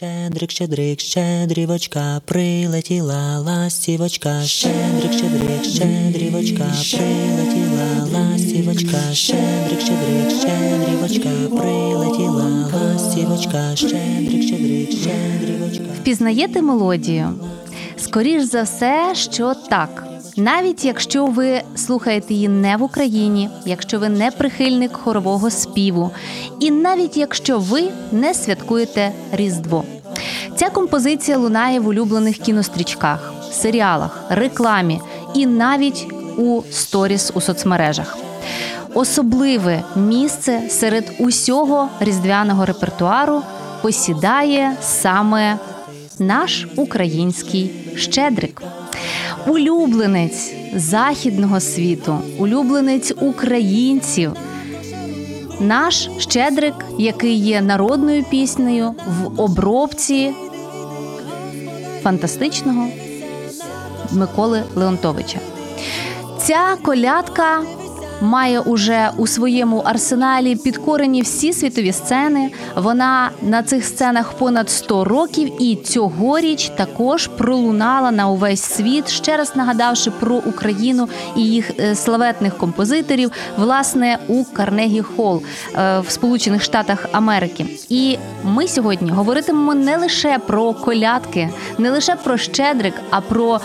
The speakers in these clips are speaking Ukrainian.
Щедрик, щедрик, щедрівочка, прилетіла ластівочка, щедрик, щедрик, щедрівочка, прилетіла ластівочка, щедрик, щедрик, щедрівочка, прилетіла ластівочка, щедрик, щедрик, щедрівочка. Впізнаєте мелодію? Скоріш за все, що так. Навіть якщо ви слухаєте її не в Україні, якщо ви не прихильник хорового співу, і навіть якщо ви не святкуєте Різдво. Ця композиція лунає в улюблених кінострічках, серіалах, рекламі і навіть у сторіс у соцмережах. Особливе місце серед усього різдвяного репертуару посідає саме наш український щедрик. Улюбленець західного світу, улюбленець українців. Наш щедрик, який є народною піснею в обробці фантастичного Миколи Леонтовича. Ця колядка має уже у своєму арсеналі підкорені всі світові сцени. Вона на цих сценах понад 100 років, і цьогоріч також пролунала на увесь світ, ще раз нагадавши про Україну і їх е, славетних композиторів, власне, у Карнегі Холл е, в Сполучених Штатах Америки. І ми сьогодні говоритимемо не лише про колядки, не лише про щедрик, а про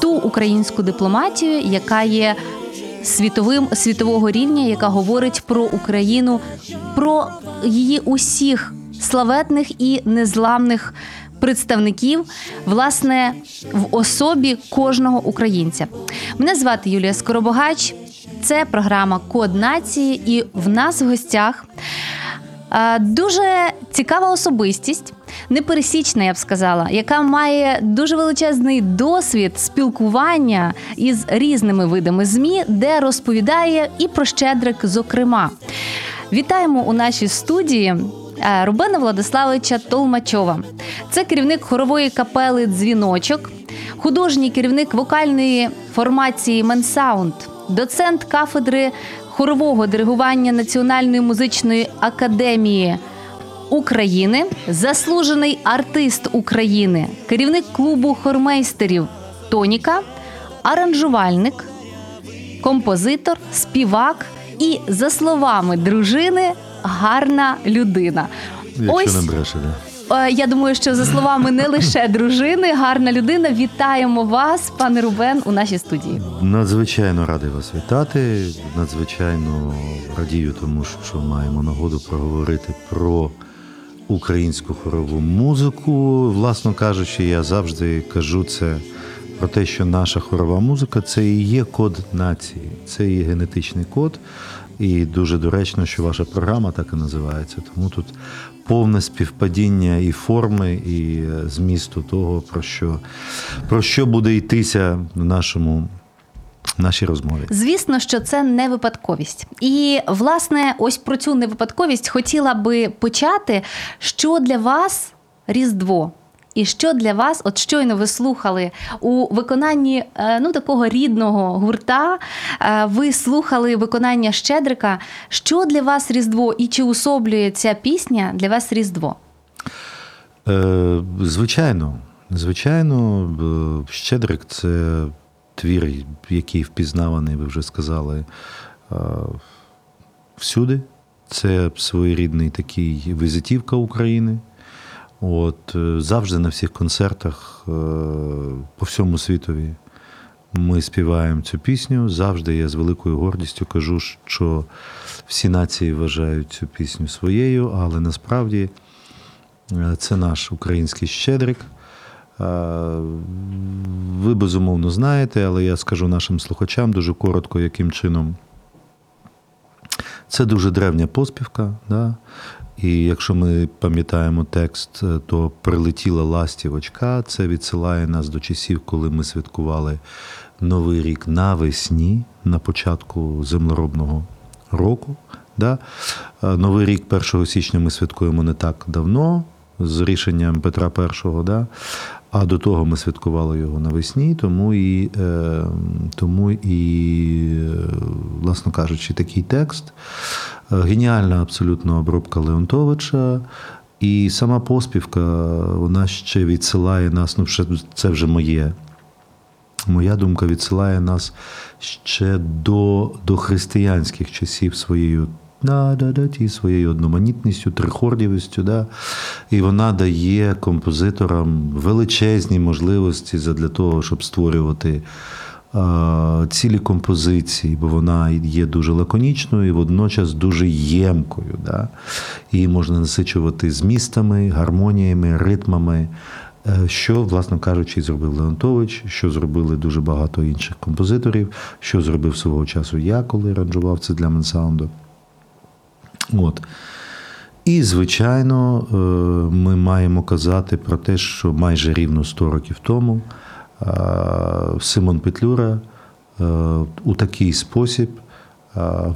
ту українську дипломатію, яка є світовим світового рівня, яка говорить про Україну, про її усіх славетних і незламних представників, власне, в особі кожного українця. Мене звати Юлія Скоробогач. Це програма Код нації, і в нас в гостях е, дуже цікава особистість непересічна, я б сказала, яка має дуже величезний досвід спілкування із різними видами змі, де розповідає і про щедрик, зокрема. Вітаємо у нашій студії. е, Рубена Владиславовича Толмачова. Це керівник хорової капели Дзвіночок, художній керівник вокальної формації Менсаунд, доцент кафедри хорового диригування Національної музичної академії України, заслужений артист України, керівник клубу хормейстерів Тоніка, аранжувальник, композитор, співак і, за словами дружини, гарна людина. Якщо не бреше, да. Е, Я думаю, що за словами не лише дружини, гарна людина. Вітаємо вас, пане Рубен, у нашій студії. Надзвичайно радий вас вітати. Надзвичайно радію, тому що маємо нагоду проговорити про українську хорову музику. Власно кажучи, я завжди кажу це про те, що наша хорова музика це і є код нації, це і генетичний код. І дуже доречно, що ваша програма так і називається. Тому тут повне співпадіння і форми, і змісту того, про що, про що буде йтися в нашому в нашій розмові. Звісно, що це не випадковість. І власне, ось про цю невипадковість хотіла би почати. Що для вас Різдво? І що для вас, от щойно ви слухали у виконанні е, ну такого рідного гурта, е, ви слухали виконання Щедрика. Що для вас Різдво? І чи усоблює ця пісня для вас Різдво? Е, звичайно, звичайно, е, Щедрик це твір, який впізнаваний, ви вже сказали, е, всюди. Це своєрідний такий візитівка України. От, е, завжди на всіх концертах е, по всьому світові ми співаємо цю пісню. Завжди я з великою гордістю кажу, що всі нації вважають цю пісню своєю, але насправді це наш український щедрик. Е, Ви безумовно знаєте, але я скажу нашим слухачам дуже коротко, яким чином Це дуже древня поспівка. Да? І якщо ми пам'ятаємо текст, е, то прилетіла ластівочка. Це відсилає нас до часів, коли ми святкували Новий рік навесні, на початку землеробного року. Да? Е, Новий рік 1 січня ми святкуємо не так давно, з рішенням Петра І. Да? А до того ми святкували його навесні, тому і, е, тому і, власно кажучи, такий текст. Е, Геніальна абсолютно обробка Леонтовича. І сама поспівка, вона ще відсилає нас, ну, це вже моє. Моя думка відсилає нас ще до, до християнських часів своєю да, да, да, ті своєю одноманітністю, трихордівістю. Да? І вона дає композиторам величезні можливості для того, щоб створювати цілі композиції, бо вона є дуже лаконічною і водночас дуже ємкою. Да? Її можна насичувати змістами, гармоніями, ритмами. Е, Що, власно кажучи, зробив Леонтович, що зробили дуже багато інших композиторів, що зробив свого часу я, коли аранжував це для Менсаунду. От. І, звичайно, е, ми маємо казати про те, що майже рівно 100 років тому е, Симон Петлюра е, у такий спосіб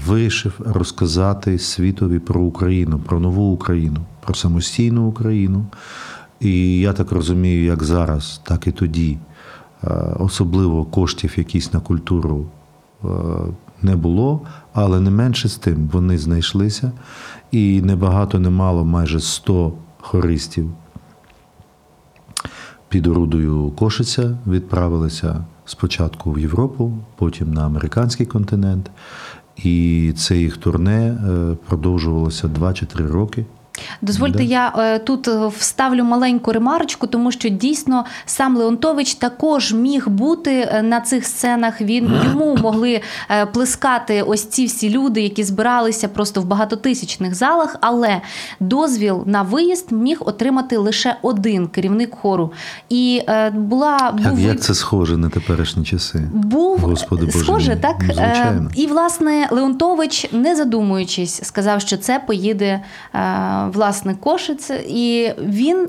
вирішив розказати світові про Україну, про нову Україну, про самостійну Україну. І я так розумію, як зараз, так і тоді, особливо коштів якісь на культуру не було, але не менше з тим вони знайшлися, і небагато немало, майже 100 хористів під орудою Кошиця відправилися спочатку в Європу, потім на американський континент. І це їх турне е, продовжувалося 2 чи 3 роки. Дозвольте, Да. я е, тут е, вставлю маленьку ремарочку, тому що дійсно сам Леонтович також міг бути е, на цих сценах. Він йому могли е, плескати ось ці всі люди, які збиралися просто в багатотисячних залах. Але дозвіл на виїзд міг отримати лише один керівник хору. І е, була Як, був як це схоже на теперішні часи? був Господи Боже схоже, мій. так звичайно. Е, і власне Леонтович, не задумуючись, сказав, що це поїде е, власне Кошиць, і він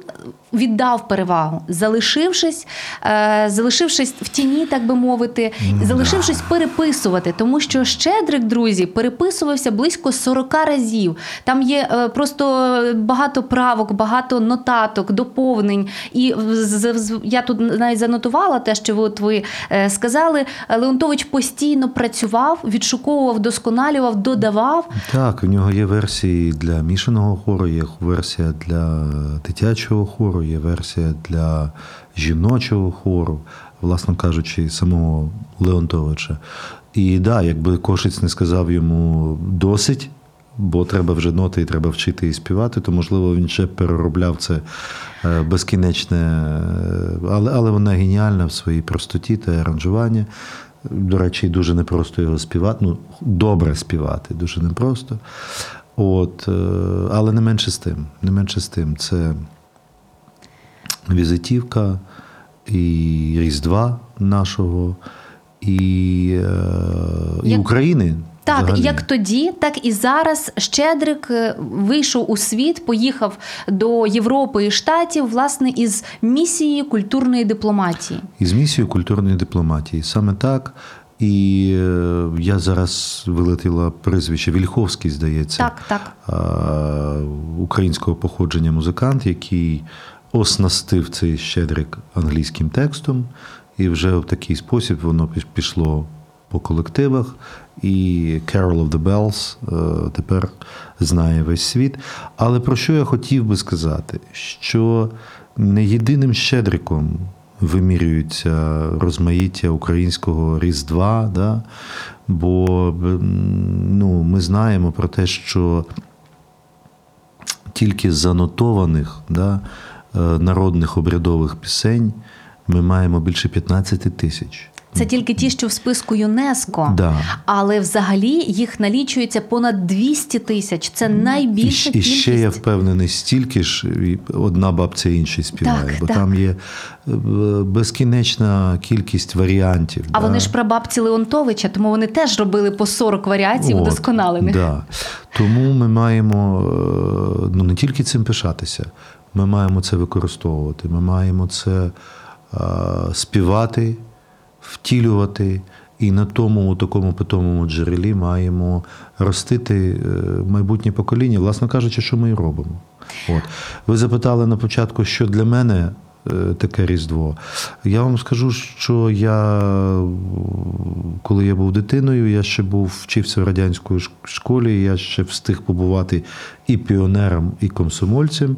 віддав перевагу, залишившись, е, залишившись в тіні, так би мовити, залишившись переписувати, тому що Щедрик, друзі, переписувався близько 40 разів. Там є е, просто багато правок, багато нотаток, доповнень. І з- з- я тут навіть занотувала те, що ви, от ви е, сказали. Леонтович постійно працював, відшуковував, досконалював, додавав. Так, у нього є версії для мішаного хору, є версія для дитячого хору, є версія для жіночого хору, власно кажучи, самого Леонтовича. І да, якби Кошиць не сказав йому досить, бо треба вже ноти і треба вчити і співати, то можливо він ще переробляв це е, безкінечне, е, але, але вона геніальна в своїй простоті та аранжуванні. До речі, дуже непросто його співати. Ну, добре співати, дуже непросто. От, е, але не менше з тим. Не менше з тим. Це візитівка і Різдва нашого, і, е, і України. Так, взагалі. як тоді, так і зараз Щедрик е, вийшов у світ, поїхав до Європи і Штатів, власне, із місією культурної дипломатії. Із місією культурної дипломатії. Саме так. І е, я зараз вилетіла прізвище Вільховський, здається. Так, так. українського походження музикант, який оснастив цей щедрик англійським текстом, і вже в такий спосіб воно пішло по колективах. І Carol of the Bells е, тепер знає весь світ. Але про що я хотів би сказати? Що не єдиним щедриком вимірюється розмаїття українського Різдва, да? бо ну, ми знаємо про те, що тільки занотованих да, народних обрядових пісень ми маємо більше 15 тисяч. Це тільки ті, що в списку ЮНЕСКо, Да. але взагалі їх налічується понад 200 тисяч. Це найбільша і, і ще я впевнений, стільки ж одна бабця іншій співає, Так, бо так. там є е, безкінечна кількість варіантів. А да. вони ж прабабці Леонтовича, тому вони теж робили по 40 варіацій удосконалених. Да. Тому ми маємо е, ну, не тільки цим пишатися, ми маємо це використовувати, ми маємо це е, співати, втілювати. І на тому такому питомому джерелі маємо ростити е, майбутнє покоління, власне кажучи, що ми і робимо. От. Ви запитали на початку, що для мене е, таке Різдво. Я вам скажу, що я, коли я був дитиною, я ще був вчився в радянській школі, я ще встиг побувати і піонером, і комсомольцем,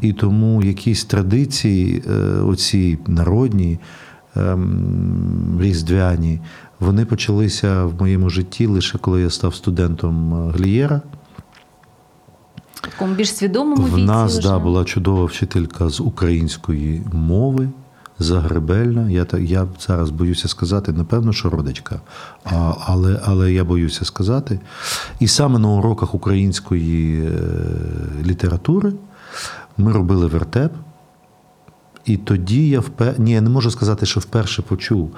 і тому якісь традиції, е, оці народні, різдвяні, вони почалися в моєму житті лише коли я став студентом е, Глієра. В такому більш свідомому В нас да, була чудова вчителька з української мови. Загребельна. Я, я зараз боюся сказати, напевно, що родичка, а, але, але я боюся сказати. І саме на уроках української е, літератури ми робили вертеп. І тоді я впер... Ні, я не можу сказати, що вперше почув,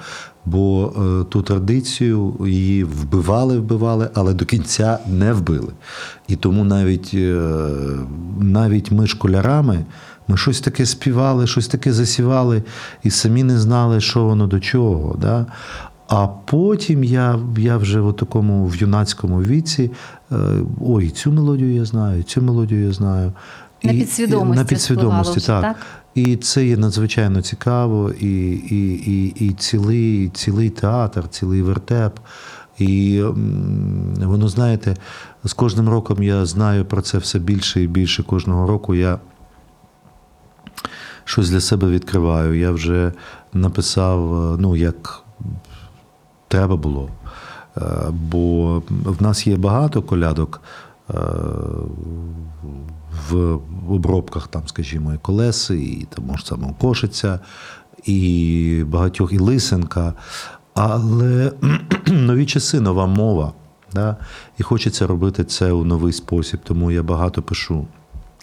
бо е, ту традицію її вбивали, вбивали, але до кінця не вбили. І тому навіть, е, навіть ми школярами, ми щось таке співали, щось таке засівали, і самі не знали, що воно до чого. Да? А потім я, я вже в такому в юнацькому віці, е, ой, цю мелодію я знаю, цю мелодію я знаю. На І- підсвідомості на підсвідомості, так. так? І це є надзвичайно цікаво, і, і, і, і цілий, цілий театр, цілий вертеп. І воно, знаєте, з кожним роком я знаю про це все більше і більше. Кожного року я щось для себе відкриваю. Я вже написав, е, ну, як треба було. Е, Бо в нас є багато колядок е, в обробках, там, скажімо, і колеси, і тому ж самого Кошиця, і багатьох, і Лисенка. Але нові часи, нова мова. Да? І хочеться робити це у новий спосіб, тому я багато пишу.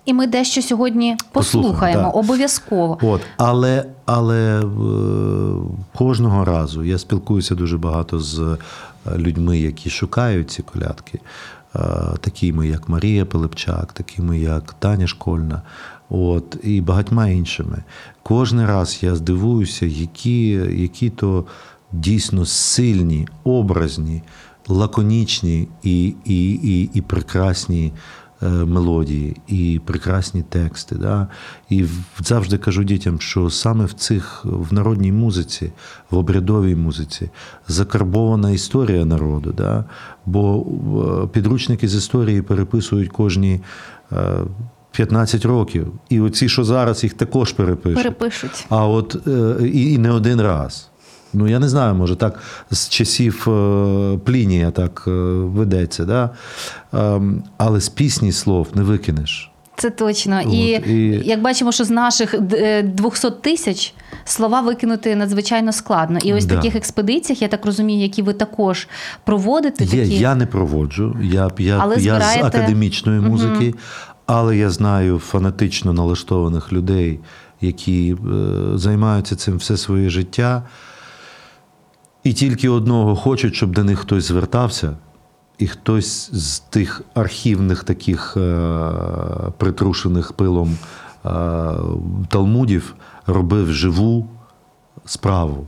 І ми дещо сьогодні Послухаємо, послухаємо так. обов'язково. От, але, але е, кожного разу я спілкуюся дуже багато з е, людьми, які шукають ці колядки, такими як Марія Пилипчак, такими як Таня Школьна, от, і багатьма іншими. Кожен раз я здивуюся, які, які то дійсно сильні, образні, лаконічні і, і, і, і прекрасні е, мелодії і прекрасні тексти. Да? І завжди кажу дітям, що саме в цих в народній музиці, в обрядовій музиці закарбована історія народу. Да? Бо е, підручники з історії переписують кожні. е, 15 років, і оці, що зараз їх також перепишуть. Перепишуть. А от е, і, і не один раз. Ну, я не знаю, може, так з часів е, Плінія так е, ведеться, да? Ем, але з пісні слов не викинеш. Це точно. І, От, і- як бачимо, що з наших е, 200 тисяч слова викинути надзвичайно складно. І ось Да. таких експедиціях, я так розумію, які ви також проводите. Є, такі... я не проводжу, я, я, Але я з академічної музики, але я знаю фанатично налаштованих людей, які е, займаються цим все своє життя. І тільки одного хочуть, щоб до них хтось звертався, і хтось з тих архівних таких е, притрушених пилом е, талмудів робив живу справу.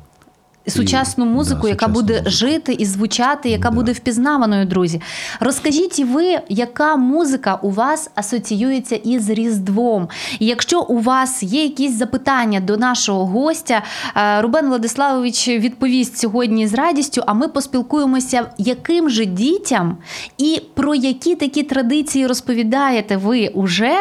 Сучасну І- музику, да, яка сучасну буде музику. жити і звучати, яка Да. буде впізнаваною, друзі. Розкажіть ви, яка музика у вас асоціюється із Різдвом? І якщо у вас є якісь запитання до нашого гостя, е, Рубен Владиславович відповість сьогодні з радістю. А ми поспілкуємося, яким же дітям і про які такі традиції розповідаєте ви уже.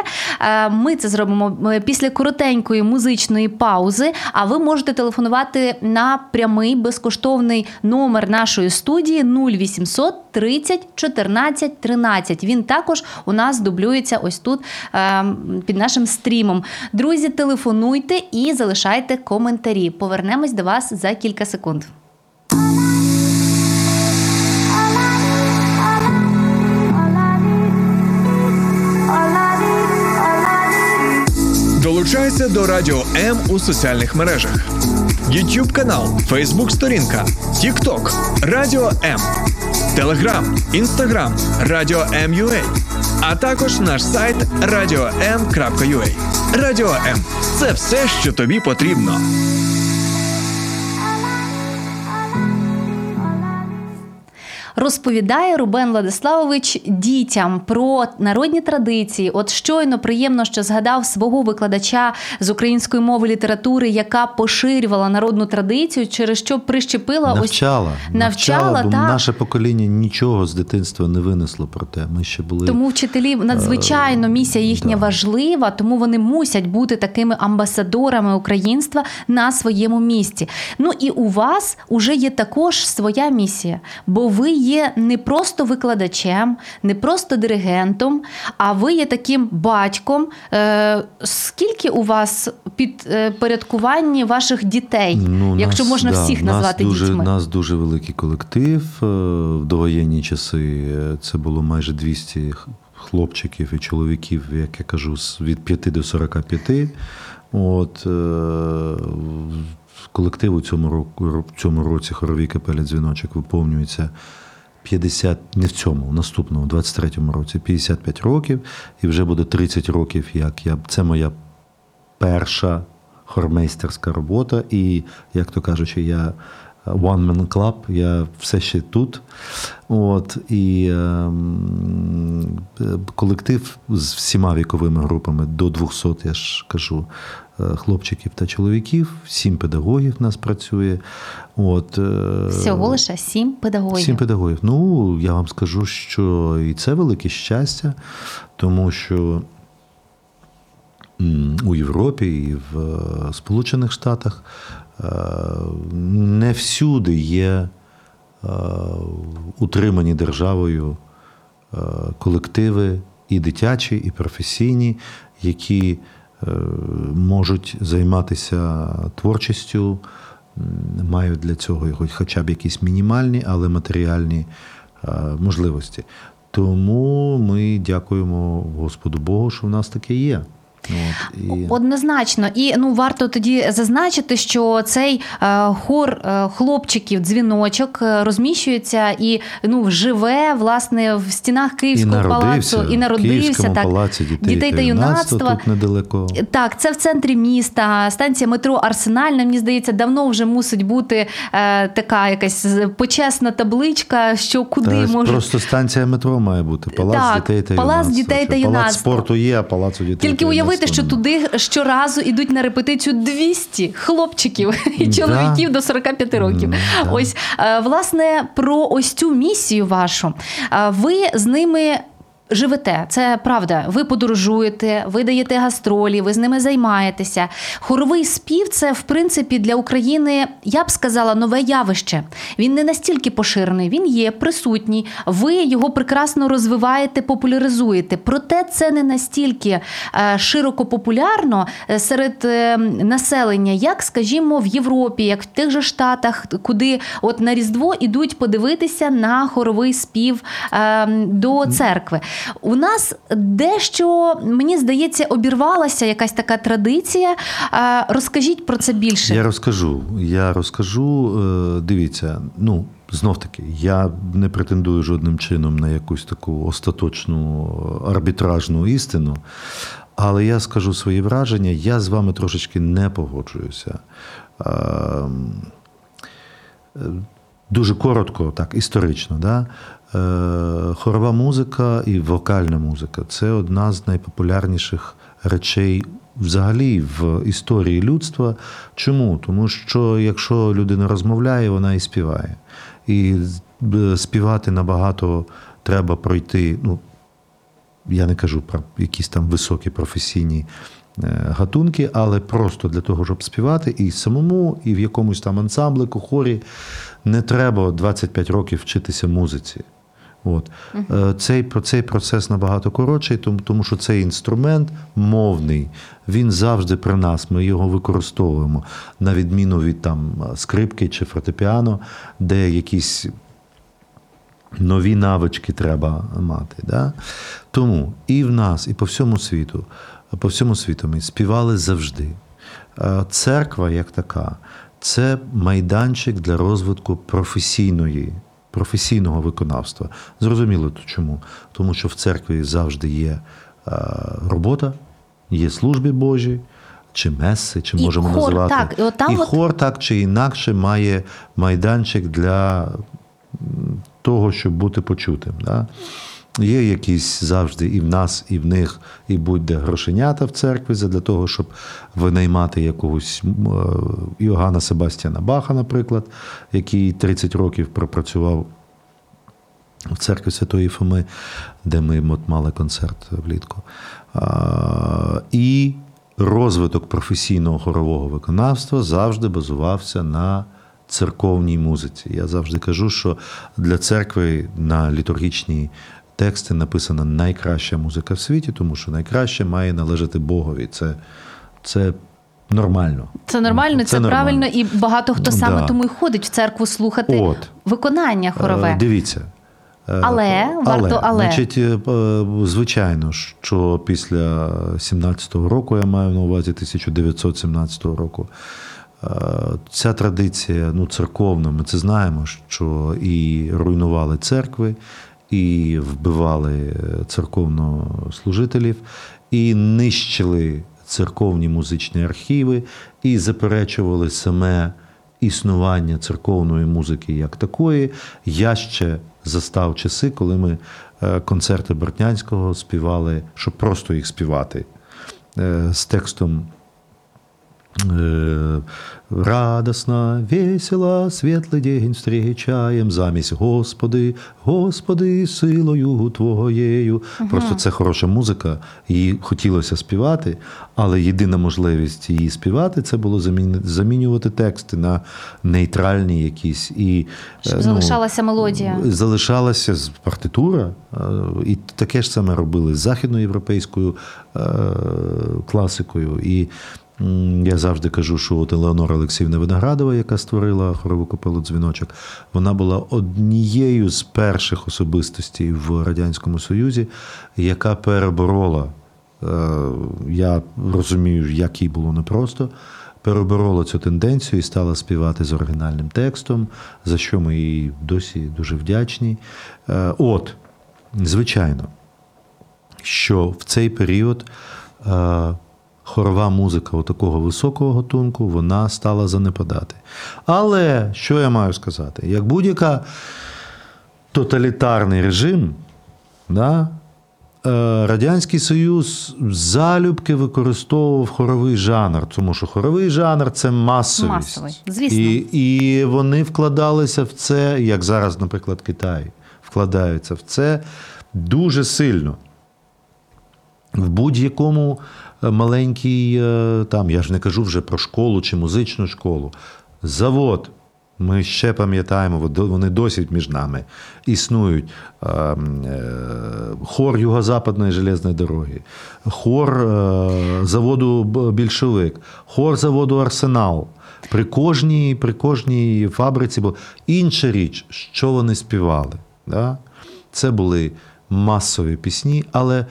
Е, Ми це зробимо е, після коротенької музичної паузи. А ви можете телефонувати на прямий безкоштовний номер нашої студії 0800 30 14 13. Він також у нас дублюється ось тут ем, під нашим стрімом. Друзі, телефонуйте і залишайте коментарі. Повернемось до вас за кілька секунд. Долучайся до радіо М у соціальних мережах. YouTube канал, Facebook сторінка, TikTok, Радіо М, Телеграм, Інстаграм, Радіо М.Ю.А. а також наш сайт radio.m.ua. Радіо М це все, що тобі потрібно. Розповідає Рубен Владиславович дітям про народні традиції. От щойно приємно, що згадав свого викладача з української мови літератури, яка поширювала народну традицію, через що прищепила Навчала, ось навчала, бо так. наше покоління нічого з дитинства не винесло про те. Ми ще були Тому вчителів надзвичайно місія їхня да. важлива, тому вони мусять бути такими амбасадорами українства на своєму місці. Ну і у вас уже є також своя місія, бо ви є не просто викладачем, не просто диригентом, а ви є таким батьком. Е, скільки у вас підпорядкуванні ваших дітей, якщо нас- можна да, всіх нас назвати дуже, дітьми? нас дуже великий колектив. Е, В довоєнні часи е, це було майже 200 хлопчиків і чоловіків, як я кажу, від 5 до 45. От, е, в колективу цьому року, цьому році хоровій капелі дзвіночок виповнюється 50, не в цьому, в наступному, в 23-му році, 55 років, і вже буде 30 років, як я. Це моя перша хормейстерська робота, і, як то кажучи, я one man club, я все ще тут. От, і е, колектив з всіма віковими групами до 200, я ж кажу, хлопчиків та чоловіків, сім педагогів в нас працює. От, е, Всього лише сім педагогів. Сім педагогів. Ну, я вам скажу, що і це велике щастя, тому що у Європі і в е, Сполучених Штатах е, не всюди є е, утримані державою е, колективи і дитячі, і професійні, які е, можуть займатися творчістю, мають для цього хоч- хоча б якісь мінімальні, але матеріальні е, можливості. Тому ми дякуємо Господу Богу, що в нас таке є. От, і... Однозначно, і ну варто тоді зазначити, що цей е, хор е, хлопчиків, дзвіночок е, розміщується і ну живе власне в стінах Київського палацу і народився так палаці дітей, дітей та юнацтва. Тут недалеко. Так, це в центрі міста, станція метро Арсенальна. Мені здається, давно вже мусить бути е, така якась почесна табличка, що куди Та, може Просто станція метро має бути. Палац Так, дітей та палац юнацтва. дітей та Палац спорту є, а палацу дітей. Тільки та уявити, що туди щоразу йдуть на репетицію 200 хлопчиків і Да. чоловіків до 45 років. Да. Ось е, власне про ось цю місію вашу. Ви з ними. Живете, це правда. Ви подорожуєте, ви даєте гастролі, ви з ними займаєтеся. Хоровий спів це в принципі для України, я б сказала, нове явище. Він не настільки поширений, він є присутній. Ви його прекрасно розвиваєте, популяризуєте. Проте це не настільки е, широко популярно е, серед е, населення, як, скажімо, в Європі, як в тих же Штатах, куди от на Різдво ідуть подивитися на хоровий спів е, до церкви. У нас дещо, мені здається, обірвалася якась така традиція. Е, Розкажіть про це більше. Я розкажу. Я розкажу. Е, Дивіться, ну знов таки, я не претендую жодним чином на якусь таку остаточну арбітражну істину. Але я скажу свої враження, я з вами трошечки не погоджуюся. Ем, е, Дуже коротко, так, історично. Да? Е, Хорова музика і вокальна музика це одна з найпопулярніших речей взагалі в історії людства. Чому? Тому що якщо людина розмовляє, вона і співає. І е, співати набагато треба пройти. Ну, я не кажу про якісь там високі професійні е, гатунки, але просто для того, щоб співати і самому, і в якомусь там ансамблику, хорі не треба 25 років вчитися музиці. От. Е, Цей, цей процес набагато коротший, тому, тому що цей інструмент мовний, він завжди при нас, ми його використовуємо, на відміну від там, скрипки чи фортепіано, де якісь нові навички треба мати. Да? Тому і в нас, і по всьому світу, по всьому світу ми співали завжди. Е, Церква, як така, це майданчик для розвитку професійної. Професійного виконавства. Зрозуміло чому? Тому що в церкві завжди є е, робота, є служби Божі, чи меси, чи І можемо хор, називати. так, і от там і от- хор так чи інакше має майданчик для того, щоб бути почутим. Да? Є якісь завжди і в нас, і в них, і будь-де грошенята в церкві для того, щоб винаймати якогось е, Себастьяна Баха, наприклад, який 30 років пропрацював в церкві Святої Фоми, де ми от мали концерт влітку. І розвиток професійного хорового виконавства завжди базувався на церковній музиці. Я завжди кажу, що для церкви на літургічні тексти написана найкраща музика в світі, тому що найкраще має належати Богові. Це, це нормально. Це нормально, це, нормально. правильно, і багато хто Ну, саме да. тому і ходить в церкву слухати От. виконання хорове. Е, Дивіться. Е, Але, варто але. Значить, е, е, звичайно, що після 17-го року, я маю на увазі 1917 року, е, ця традиція, ну, церковна, ми це знаємо, що і руйнували церкви, і вбивали е, церковнослужителів, і нищили церковні музичні архіви, і заперечували саме існування церковної музики як такої. Я ще застав часи, коли ми е, концерти Бортнянського співали, щоб просто їх співати е, з текстом. Е, Радосна, весела, світлий день встречаєм замість Господи, Господи, силою Твоєю. Просто це хороша музика, її хотілося співати, але єдина можливість її співати це було замінювати тексти на нейтральні якісь. І, Щоб е, ну, залишалася мелодія. залишалася партитура, е, і таке ж саме робили з західноєвропейською класикою. І я завжди кажу, що от Елеонора Олексіївна Виноградова, яка створила хорову капелу дзвіночок, вона була однією з перших особистостей в Радянському Союзі, яка переборола. е, Я розумію, як їй було непросто. Переборола цю тенденцію і стала співати з оригінальним текстом, за що ми їй досі дуже вдячні. Е, От, звичайно, що в цей період е, хорова музика такого високого гатунку вона стала занепадати. Але що я маю сказати? Як будь-яка тоталітарний режим, да, е, Радянський Союз залюбки використовував хоровий жанр, тому що хоровий жанр це масовість. Масовий, звісно. І, і вони вкладалися в це, як зараз, наприклад, Китай вкладаються в це дуже сильно. В будь-якому маленькій, е, там, я ж не кажу вже про школу чи музичну школу, завод. Ми ще пам'ятаємо, вони досі між нами існують. Е, е, Хор Юго-Западної железної дороги, хор е, заводу Більшовик, хор заводу Арсенал. При кожній, при кожній фабриці було інша річ, що вони співали. Да? Це були масові пісні, але,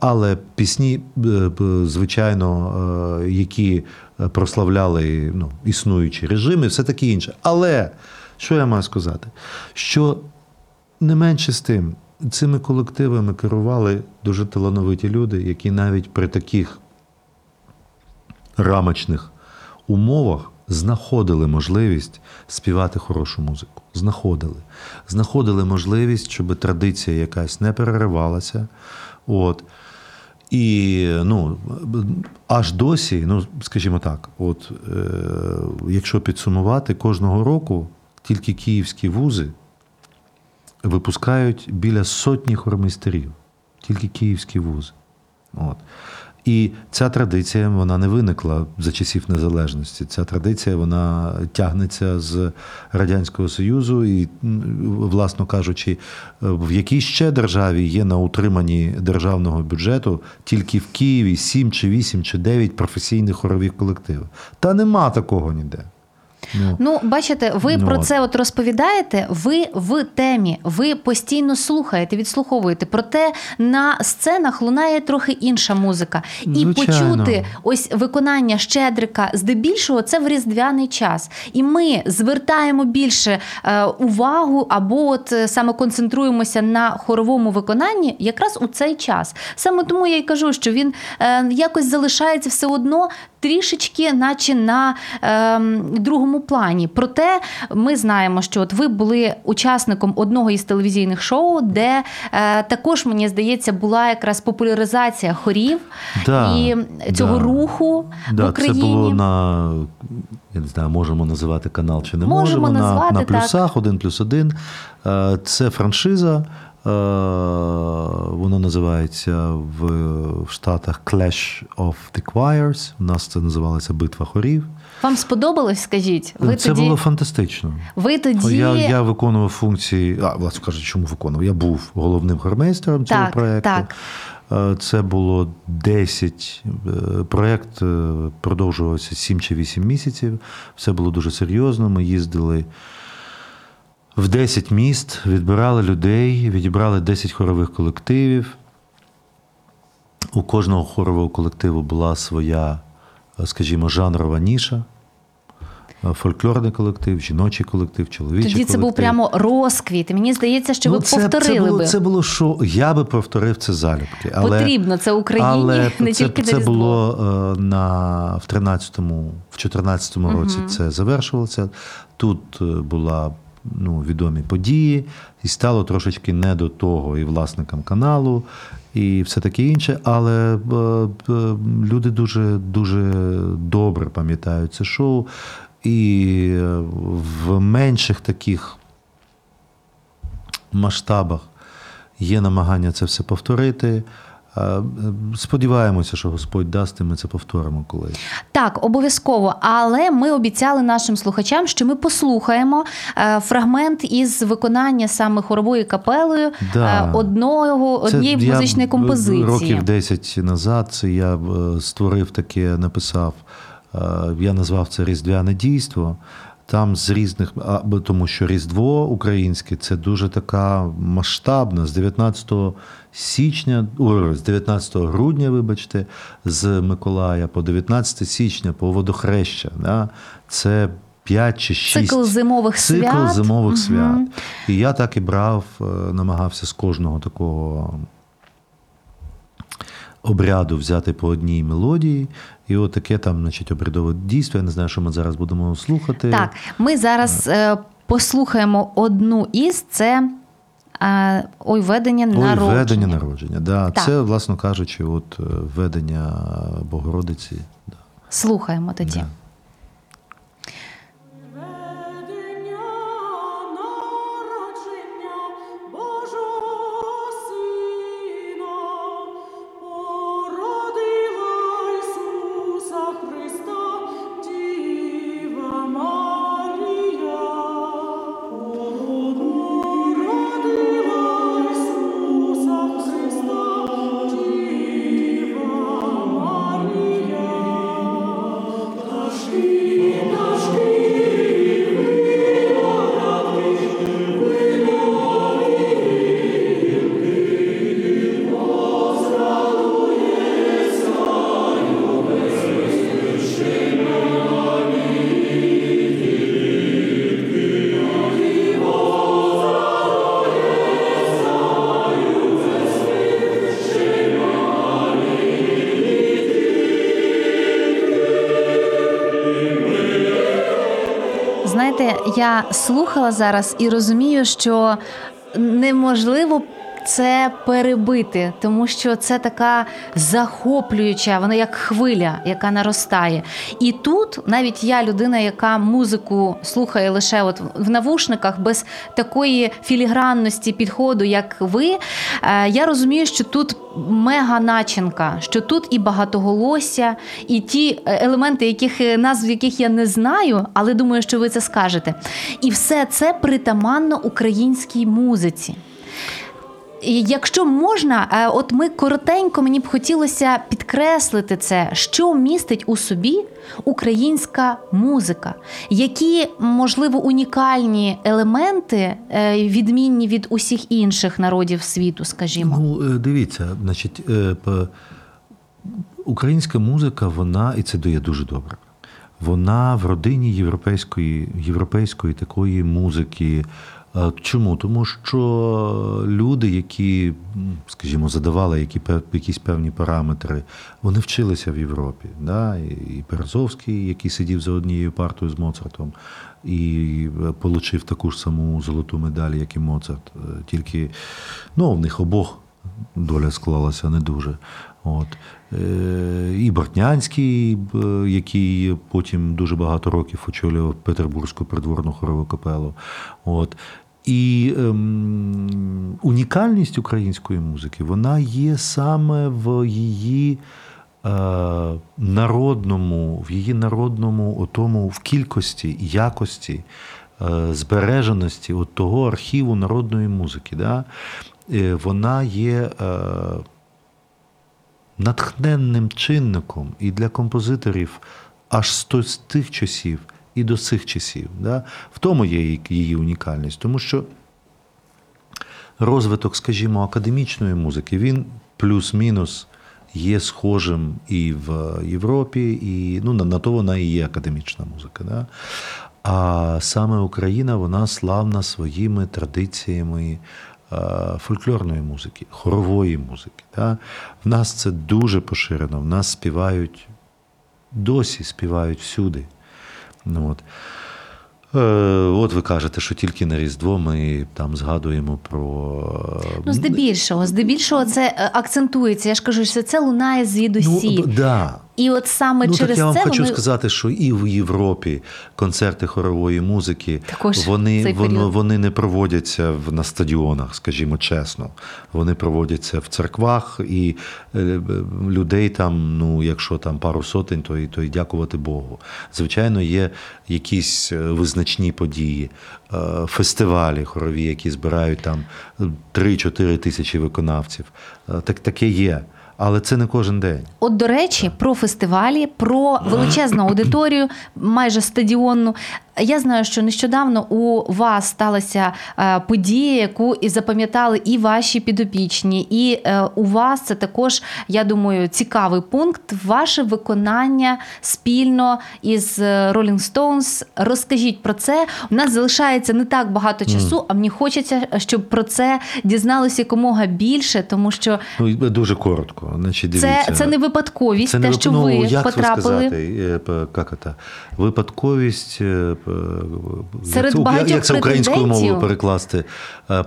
але пісні, е, звичайно, е, які прославляли ну, існуючі режими, все таке інше. Але що я маю сказати? Що не менше з тим, цими колективами керували дуже талановиті люди, які навіть при таких рамочних умовах знаходили можливість співати хорошу музику. Знаходили. Знаходили можливість, щоб традиція якась не переривалася. От. І ну, аж досі, ну, скажімо так, от, е, якщо підсумувати, кожного року тільки київські вузи випускають біля сотні хормейстерів, тільки київські вузи. От. І ця традиція вона не виникла за часів незалежності. Ця традиція вона тягнеться з Радянського Союзу, і, власно кажучи, в якій ще державі є на утриманні державного бюджету тільки в Києві 7 чи 8 чи 9 професійних хорових колективів. Та нема такого ніде. Ну, Ну, бачите, ви Ну, про це от розповідаєте. Ви в темі, ви постійно слухаєте, відслуховуєте. Проте на сценах лунає трохи інша музика. І Звичайно. почути ось виконання щедрика здебільшого це в різдвяний час. І ми звертаємо більше е, увагу або от е, саме концентруємося на хоровому виконанні якраз у цей час. Саме тому я й кажу, що він е, якось залишається все одно трішечки, наче на е, другому плані. Проте ми знаємо, що от ви були учасником одного із телевізійних шоу, де е, також мені здається була якраз популяризація хорів Да, і цього да. руху да, в Україні. Це було на я не знаю, можемо називати канал чи не Можемо можемо. назвати, на, на так. плюсах, один плюс один. Е, Це франшиза. Е, Воно називається в, в Штатах Clash of the Choirs. У нас це називалося Битва хорів. Вам сподобалось? Скажіть, ви це тоді було фантастично. ви тоді Я, я виконував функції, а власне кажучи, чому виконував? Я був головним хормейстером цього Так, проєкту. так. Е, Це було 10. е, Проєкт продовжувався 7 чи 8 місяців. Все було дуже серйозно. Ми їздили в 10 міст, відбирали людей, відібрали 10 хорових колективів. У кожного хорового колективу була своя, скажімо, жанрова ніша. Фольклорний колектив, жіночий колектив, чоловічий тоді колектив. це був прямо розквіт. Мені здається, що ви це, повторили це було, би. Це було що я би повторив це залюбки. Але, Потрібно це Україні, але не це, тільки це було е, на в 13-му, в 14-му році це завершувалося. Тут е, була ну, відомі події, і стало трошечки не до того і власникам каналу, і все таке інше. Але е, е, люди дуже, дуже добре пам'ятають це шоу. І е, в менших таких масштабах є намагання це все повторити. Е, Сподіваємося, що Господь дасть, і ми це повторимо колись. Так, обов'язково. Але ми обіцяли нашим слухачам, що ми послухаємо е, фрагмент із виконання саме хоровою капелою Да. е, одного однієї я музичної б- композиції. Років 10 назад це я створив таке, написав. Я назвав це Різдвяне дійство. Там з різних, тому що Різдво українське це дуже така масштабна з 19 січня, ой, з 19 грудня, вибачте, з Миколая по 19 січня по водохреща. Да? Це 5 чи 6 Цикл зимових цикл свят. зимових Мгм. свят. І я так і брав, е, намагався з кожного такого обряду взяти по одній мелодії. І от таке там, значить, обрядове дійство. Я не знаю, що ми зараз будемо слухати. Так, ми зараз е, послухаємо одну із це е, ой, ведення Ой, народження. ведення народження. Да. Так. Це, власно кажучи, от е, ведення Богородиці. Слухаємо тоді. Да. Я слухала зараз і розумію, що неможливо. Це перебити, тому що це така захоплююча, вона як хвиля, яка наростає. І тут навіть я, людина, яка музику слухає лише от в навушниках, без такої філігранності підходу, як ви, е, я розумію, що тут мега начинка, що тут і багатоголосся, і ті е, елементи, яких е, назв яких я не знаю, але думаю, що ви це скажете. І все це притаманно українській музиці. Якщо можна, е, от ми коротенько мені б хотілося підкреслити це, що містить у собі українська музика, які можливо унікальні елементи, е, відмінні від усіх інших народів світу, скажімо. Ну, е, дивіться, значить, українська музика, вона, і це є дуже добре. Вона в родині європейської, європейської такої музики. Е, Чому? Тому що люди, які, скажімо, задавали які, якісь певні параметри, вони вчилися в Європі. Да? І Березовський, який сидів за однією партою з Моцартом, і отримав таку ж саму золоту медаль, як і Моцарт. Е, Тільки ну, в них обох доля склалася не дуже. От. Е, І Бортнянський, е, який потім дуже багато років очолював Петербурзьку придворну хорову капелу. От. І ем, унікальність української музики вона є саме в її е, народному, в її народному, отому, в кількості, якості, е, збереженості от того архіву народної музики. Да? Е, Вона є. Е, натхненним чинником і для композиторів аж з тих часів і до цих часів. Да? В тому є її- унікальність, тому що розвиток, скажімо, академічної музики, він плюс-мінус є схожим і в Європі, і ну, на, на то вона і є академічна музика. Да? А саме Україна, вона славна своїми традиціями е, фольклорної музики, хорової музики. Да? В нас це дуже поширено. В нас співають, досі співають всюди. Ну, от. Е, От ви кажете, що тільки на Різдво ми там згадуємо про. е, Ну, здебільшого, здебільшого це е, акцентується. Я ж кажу, що це лунає звідусі. Ну, да. І от саме Ну, через так я вам це хочу ми... сказати, що і в Європі концерти хорової музики Також вони, вони, вони не проводяться в, на стадіонах, скажімо чесно. Вони проводяться в церквах, і е, людей там, ну, якщо там пару сотень, то і, то і дякувати Богу. Звичайно, є якісь е, визначні події, е, фестивалі хорові, які збирають там 3-4 тисячі виконавців. Так, таке є. Але це не кожен день. От, до речі, про фестивалі, про величезну аудиторію, майже стадіонну. Я знаю, що нещодавно у вас сталася е, подія, яку і запам'ятали і ваші підопічні, і е, у вас це також, я думаю, цікавий пункт. Ваше виконання спільно із е, Rolling Stones. Розкажіть про це. У нас залишається не так багато часу, а мені хочеться, щоб про це дізналося якомога більше, тому що Ну, дуже коротко. Значить, дивіться. це, це не випадковість, Це те, не що вип- ви ну, як потрапили. Сказати? Е, Як це? Випадковість. е, Серед як багатьох як це українською мовою перекласти? Е,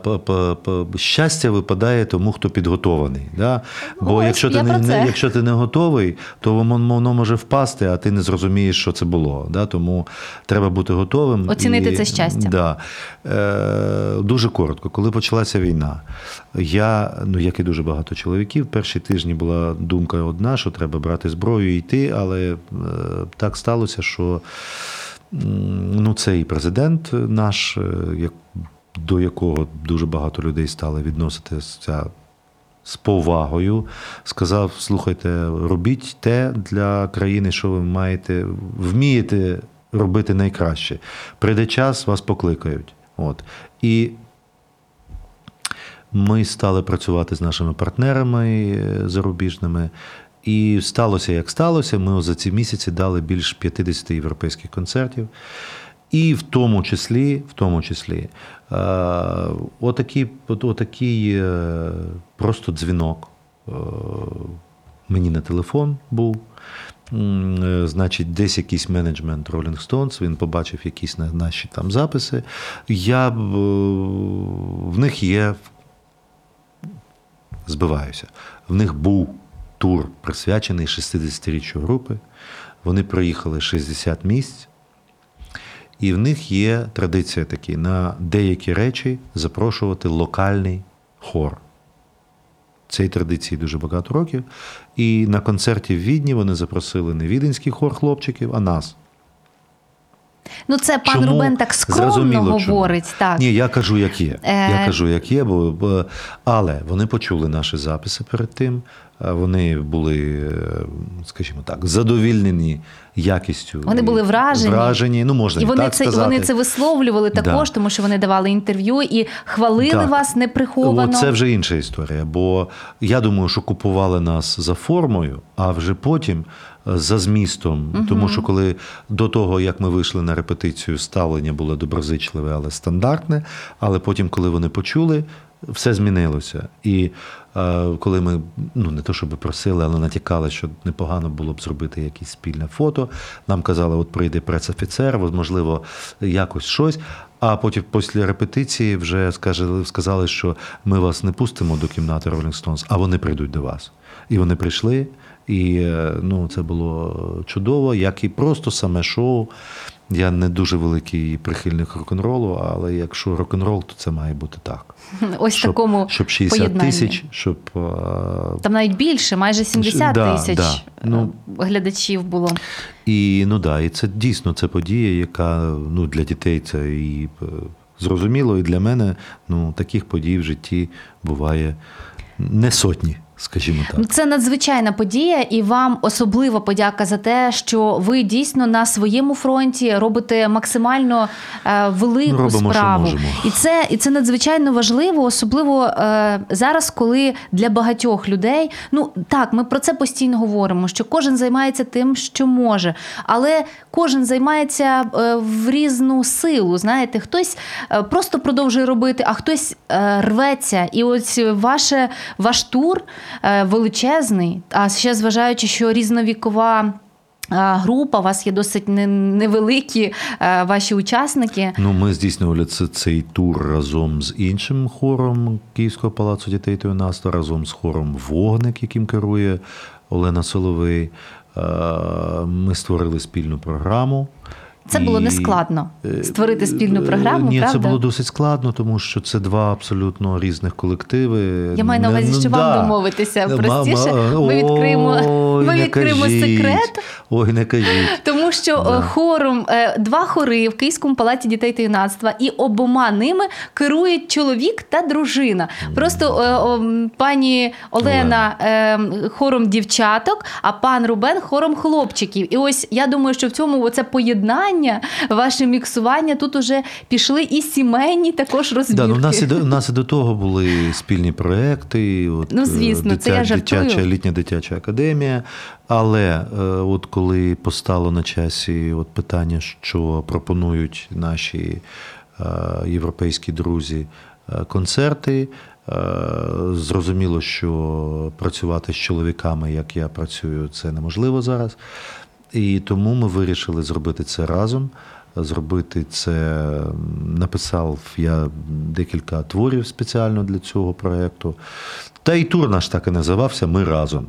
Щастя випадає тому, хто підготований. Да? Бо Ось, якщо ти не, не- якщо ти не готовий, то воно, може впасти, а ти не зрозумієш, що це було. Да? Тому треба бути готовим. Оцінити це щастя. Да. Е, дуже коротко, коли почалася війна, я, ну як і дуже багато чоловіків, перші тижні була думка одна, що треба брати зброю і йти, але е, так сталося, що ну, цей президент наш, е, до якого дуже багато людей стали відноситися з повагою, сказав: слухайте, робіть те для країни, що ви маєте, вмієте робити найкраще. Прийде час, вас покликають. От. І ми стали працювати з нашими партнерами е, зарубіжними. І сталося, як сталося. Ми за ці місяці дали більш 50 європейських концертів. І в тому числі, в тому числі, е, отакий, отакий е, просто дзвінок мені на телефон був. Значить, десь якийсь менеджмент Rolling Stones, він побачив якісь наші там записи. Я в них є, збиваюся, в них був тур присвячений 60-річчю групи. Вони проїхали 60 місць. І в них є традиція такі на деякі речі запрошувати локальний хор. Цій традиції дуже багато років. І на концерті в Відні вони запросили не віденський хор хлопчиків, а нас. Ну, це пан Чому? Рубен так скромно Зрозуміло, чому. говорить. Так. Ні, я кажу, як є. Е. Я кажу, як є, бо, бо але вони почули наші записи перед тим. Вони були, е, скажімо так, задовільнені якістю. Вони були вражені. Вражені, ну можна І вони так це сказати. вони це висловлювали Да. також, тому що вони давали інтерв'ю і хвалили Так. вас неприховано. От це вже інша історія. Бо я думаю, що купували нас за формою, а вже потім е, за змістом. Тому що коли до того, як ми вийшли на репетицію, ставлення було доброзичливе, але стандартне. Але потім, коли вони почули, все змінилося. І е, коли ми ну не то щоб просили, але натякали, що непогано було б зробити якесь спільне фото. Нам казали, от прийде пресофіцер, можливо, якось щось. А потім після репетиції вже сказали, що ми вас не пустимо до кімнати Rolling Stones, а вони прийдуть до вас. І вони прийшли, і е, ну, це було чудово, як і просто саме шоу. Я не дуже великий прихильник рок-н-ролу, але якщо рок-н-рол, то це має бути так. Ось щоб, такому щоб 60 поєднанні. тисяч, щоб е, Там навіть більше, майже 70 Да, тисяч да. Ну, е, глядачів було. І ну да, і це дійсно це подія, яка ну для дітей це і зрозуміло, і для мене ну таких подій в житті буває не сотні, скажімо Ну, так. Це надзвичайна подія, і вам особливо подяка за те, що ви дійсно на своєму фронті робите максимально е, велику Ну, робимо, справу. І це і це надзвичайно важливо, особливо е, зараз, коли для багатьох людей, ну так, ми про це постійно говоримо, що кожен займається тим, що може, але кожен займається е, в різну силу. Знаєте, хтось е, просто продовжує робити, а хтось е, рветься. І ось ваше ваш тур е, величезний. А ще зважаючи, що різновікова. е, Група, у вас є досить невеликі е, ваші учасники. Ну, ми здійснювали це, цей тур разом з іншим хором Київського палацу дітей та юнацтва, разом з хором Вогник, яким керує Олена Соловей. Е, Ми створили спільну програму. Це було І- нескладно Е, створити спільну е, програму. Ні, правда? це було досить складно, тому що це два абсолютно різних колективи. Я маю на увазі, що да. вам домовитися простіше. Ми відкриємо, ми не відкриємо секрет. Ой, не кажіть. Тому що Да. е, хором два хори в Київському палаці дітей та юнацтва, і обома ними керують чоловік та дружина. Просто пані Олена е, хором дівчаток, а пан Рубен хором хлопчиків. І ось я думаю, що в цьому оце поєднання, ваше міксування тут уже пішли і сімейні також розбірки. Да, ну, у, нас і до, у нас і до того були спільні проекти. От, Ну, звісно, е, це я жартую. дитяча, літня дитяча академія. Але е, от коли постало на часі от питання, що пропонують наші е, європейські друзі е, концерти, зрозуміло, що працювати з чоловіками, як я працюю, це неможливо зараз. І тому ми вирішили зробити це разом. Зробити це написав я декілька творів спеціально для цього проєкту. Та і тур наш так і називався Ми разом.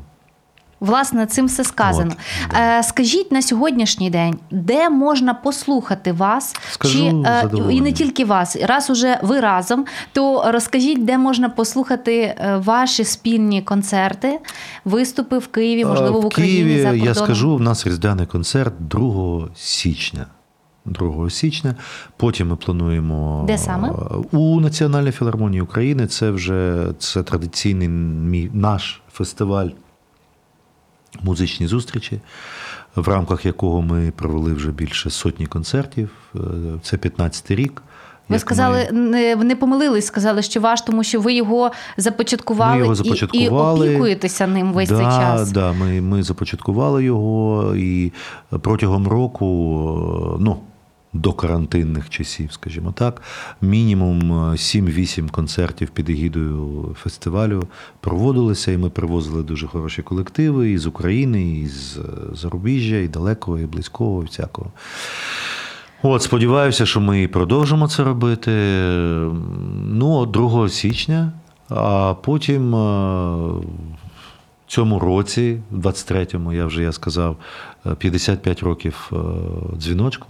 Власне, цим все сказано. От, Е, Скажіть на сьогоднішній день, де можна послухати вас? Скажу Чи, е, і не тільки вас, раз уже ви разом, то розкажіть, де можна послухати е, ваші спільні концерти, виступи в Києві, можливо, в, в Україні Києві, за кордоном? я скажу, в нас різдвяний концерт 2 січня. 2 січня. Потім ми плануємо Де саме? у Національній філармонії України. Це вже це традиційний наш фестиваль музичні зустрічі, в рамках якого ми провели вже більше сотні концертів. Е, Це 15-й рік. Ви як сказали, не, не помилились, сказали, що ваш, тому що ви його започаткували, Ми його і- започаткували. і, опікуєтеся ним весь да, цей час. Да, ми, ми започаткували його і протягом року, ну, до карантинних часів, скажімо так, мінімум 7-8 концертів під егідою фестивалю проводилися, і ми привозили дуже хороші колективи і з України, і з зарубіжжя, і далекого, і близького, і всякого. От, сподіваюся, що ми продовжимо це робити. Ну, от 2 січня, а потім е, в цьому році, в 23-му, я вже я сказав, е, 55 років е, дзвіночку.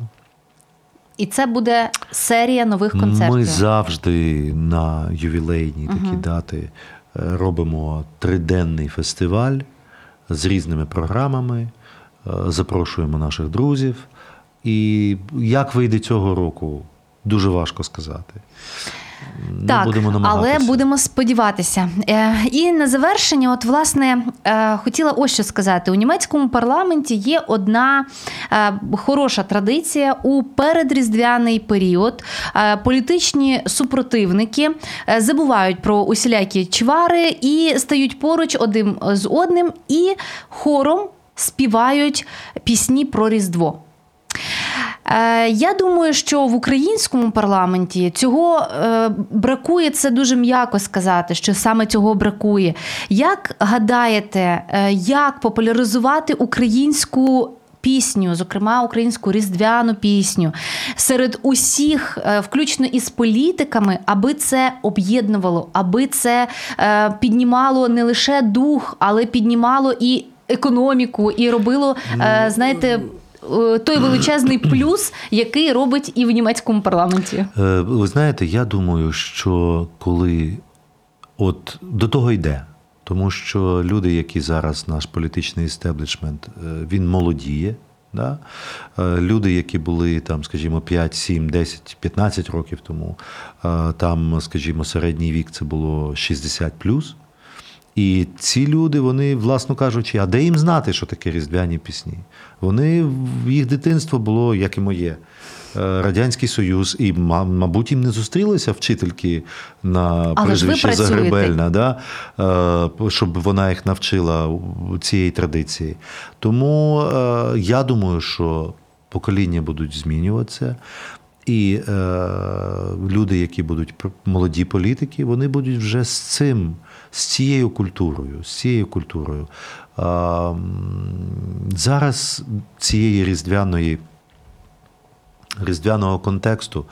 І це буде серія нових концертів. Ми завжди на ювілейні такі дати е, робимо триденний фестиваль з різними програмами, е, запрошуємо наших друзів. І як вийде цього року, дуже важко сказати. Так, будемо але будемо сподіватися. Е, і на завершення, от власне, е, хотіла ось що сказати: у німецькому парламенті є одна е, хороша традиція у передріздвяний період. Політичні супротивники забувають про усілякі чвари і стають поруч один з одним і хором співають пісні про Різдво. Е, Я думаю, що в українському парламенті цього е, бракує, це дуже м'яко сказати, що саме цього бракує. Як гадаєте, е, як популяризувати українську? Пісню, зокрема українську різдвяну пісню, серед усіх, включно із політиками, аби це об'єднувало, аби це піднімало не лише дух, але піднімало і економіку, і робило, е, знаєте, той величезний плюс, який робить і в німецькому парламенті. Е, Ви знаєте, я думаю, що коли от до того йде, тому що люди, які зараз наш політичний істеблішмент, е, він молодіє. Да? Е, Люди, які були там, скажімо, 5, 7, 10, 15 років тому, е, там, скажімо, середній вік це було 60 І ці люди, вони, власно кажучи, а де їм знати, що таке різдвяні пісні? Вони їх дитинство було, як і моє. е, Радянський Союз, і, ма- мабуть, їм не зустрілися вчительки на прізвище. Загребельна, да? е, щоб вона їх навчила цієї традиції. Тому е, я думаю, що покоління будуть змінюватися. І е, люди, які будуть молоді політики, вони будуть вже з цим, з цією культурою, з цією культурою. Зараз цієї різдвяної, різдвяного контексту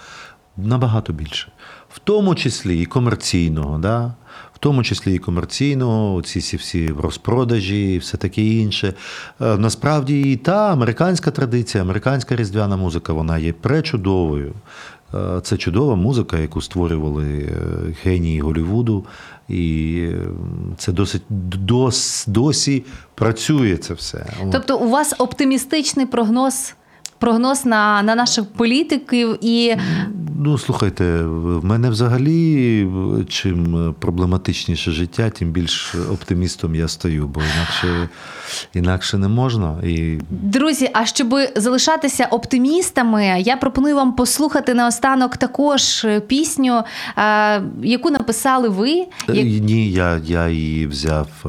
набагато більше. В тому числі і комерційного, да? в тому числі і комерційного, ці всі, розпродажі і все таке інше. Е, Насправді і та американська традиція, американська різдвяна музика, вона є пречудовою. Е, Це чудова музика, яку створювали е, генії Голлівуду, і е, це досить дос, досі працює це все. Тобто, у вас оптимістичний прогноз, прогноз на, на наших політиків і Ну, слухайте, в мене взагалі чим проблематичніше життя, тим більш оптимістом я стаю, бо інакше, інакше не можна. І Друзі, а щоб залишатися оптимістами, я пропоную вам послухати наостанок також пісню, е, яку написали ви як Е, ні, я, я її взяв. е,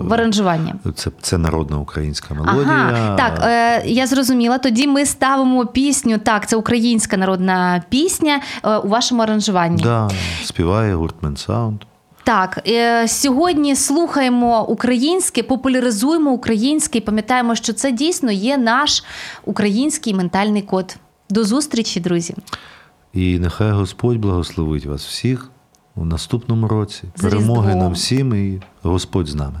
в аранжуванні. Це, це народна українська мелодія. Ага, так, я зрозуміла. Тоді ми ставимо пісню. Так, це українська народна пісня е, у вашому аранжуванні. Да, співає гурт Men Sound. Так, е, сьогодні слухаємо українське, популяризуємо українське і пам'ятаємо, що це дійсно є наш український ментальний код. До зустрічі, друзі. І нехай Господь благословить вас всіх у наступному році. З Перемоги нам всім і Господь з нами.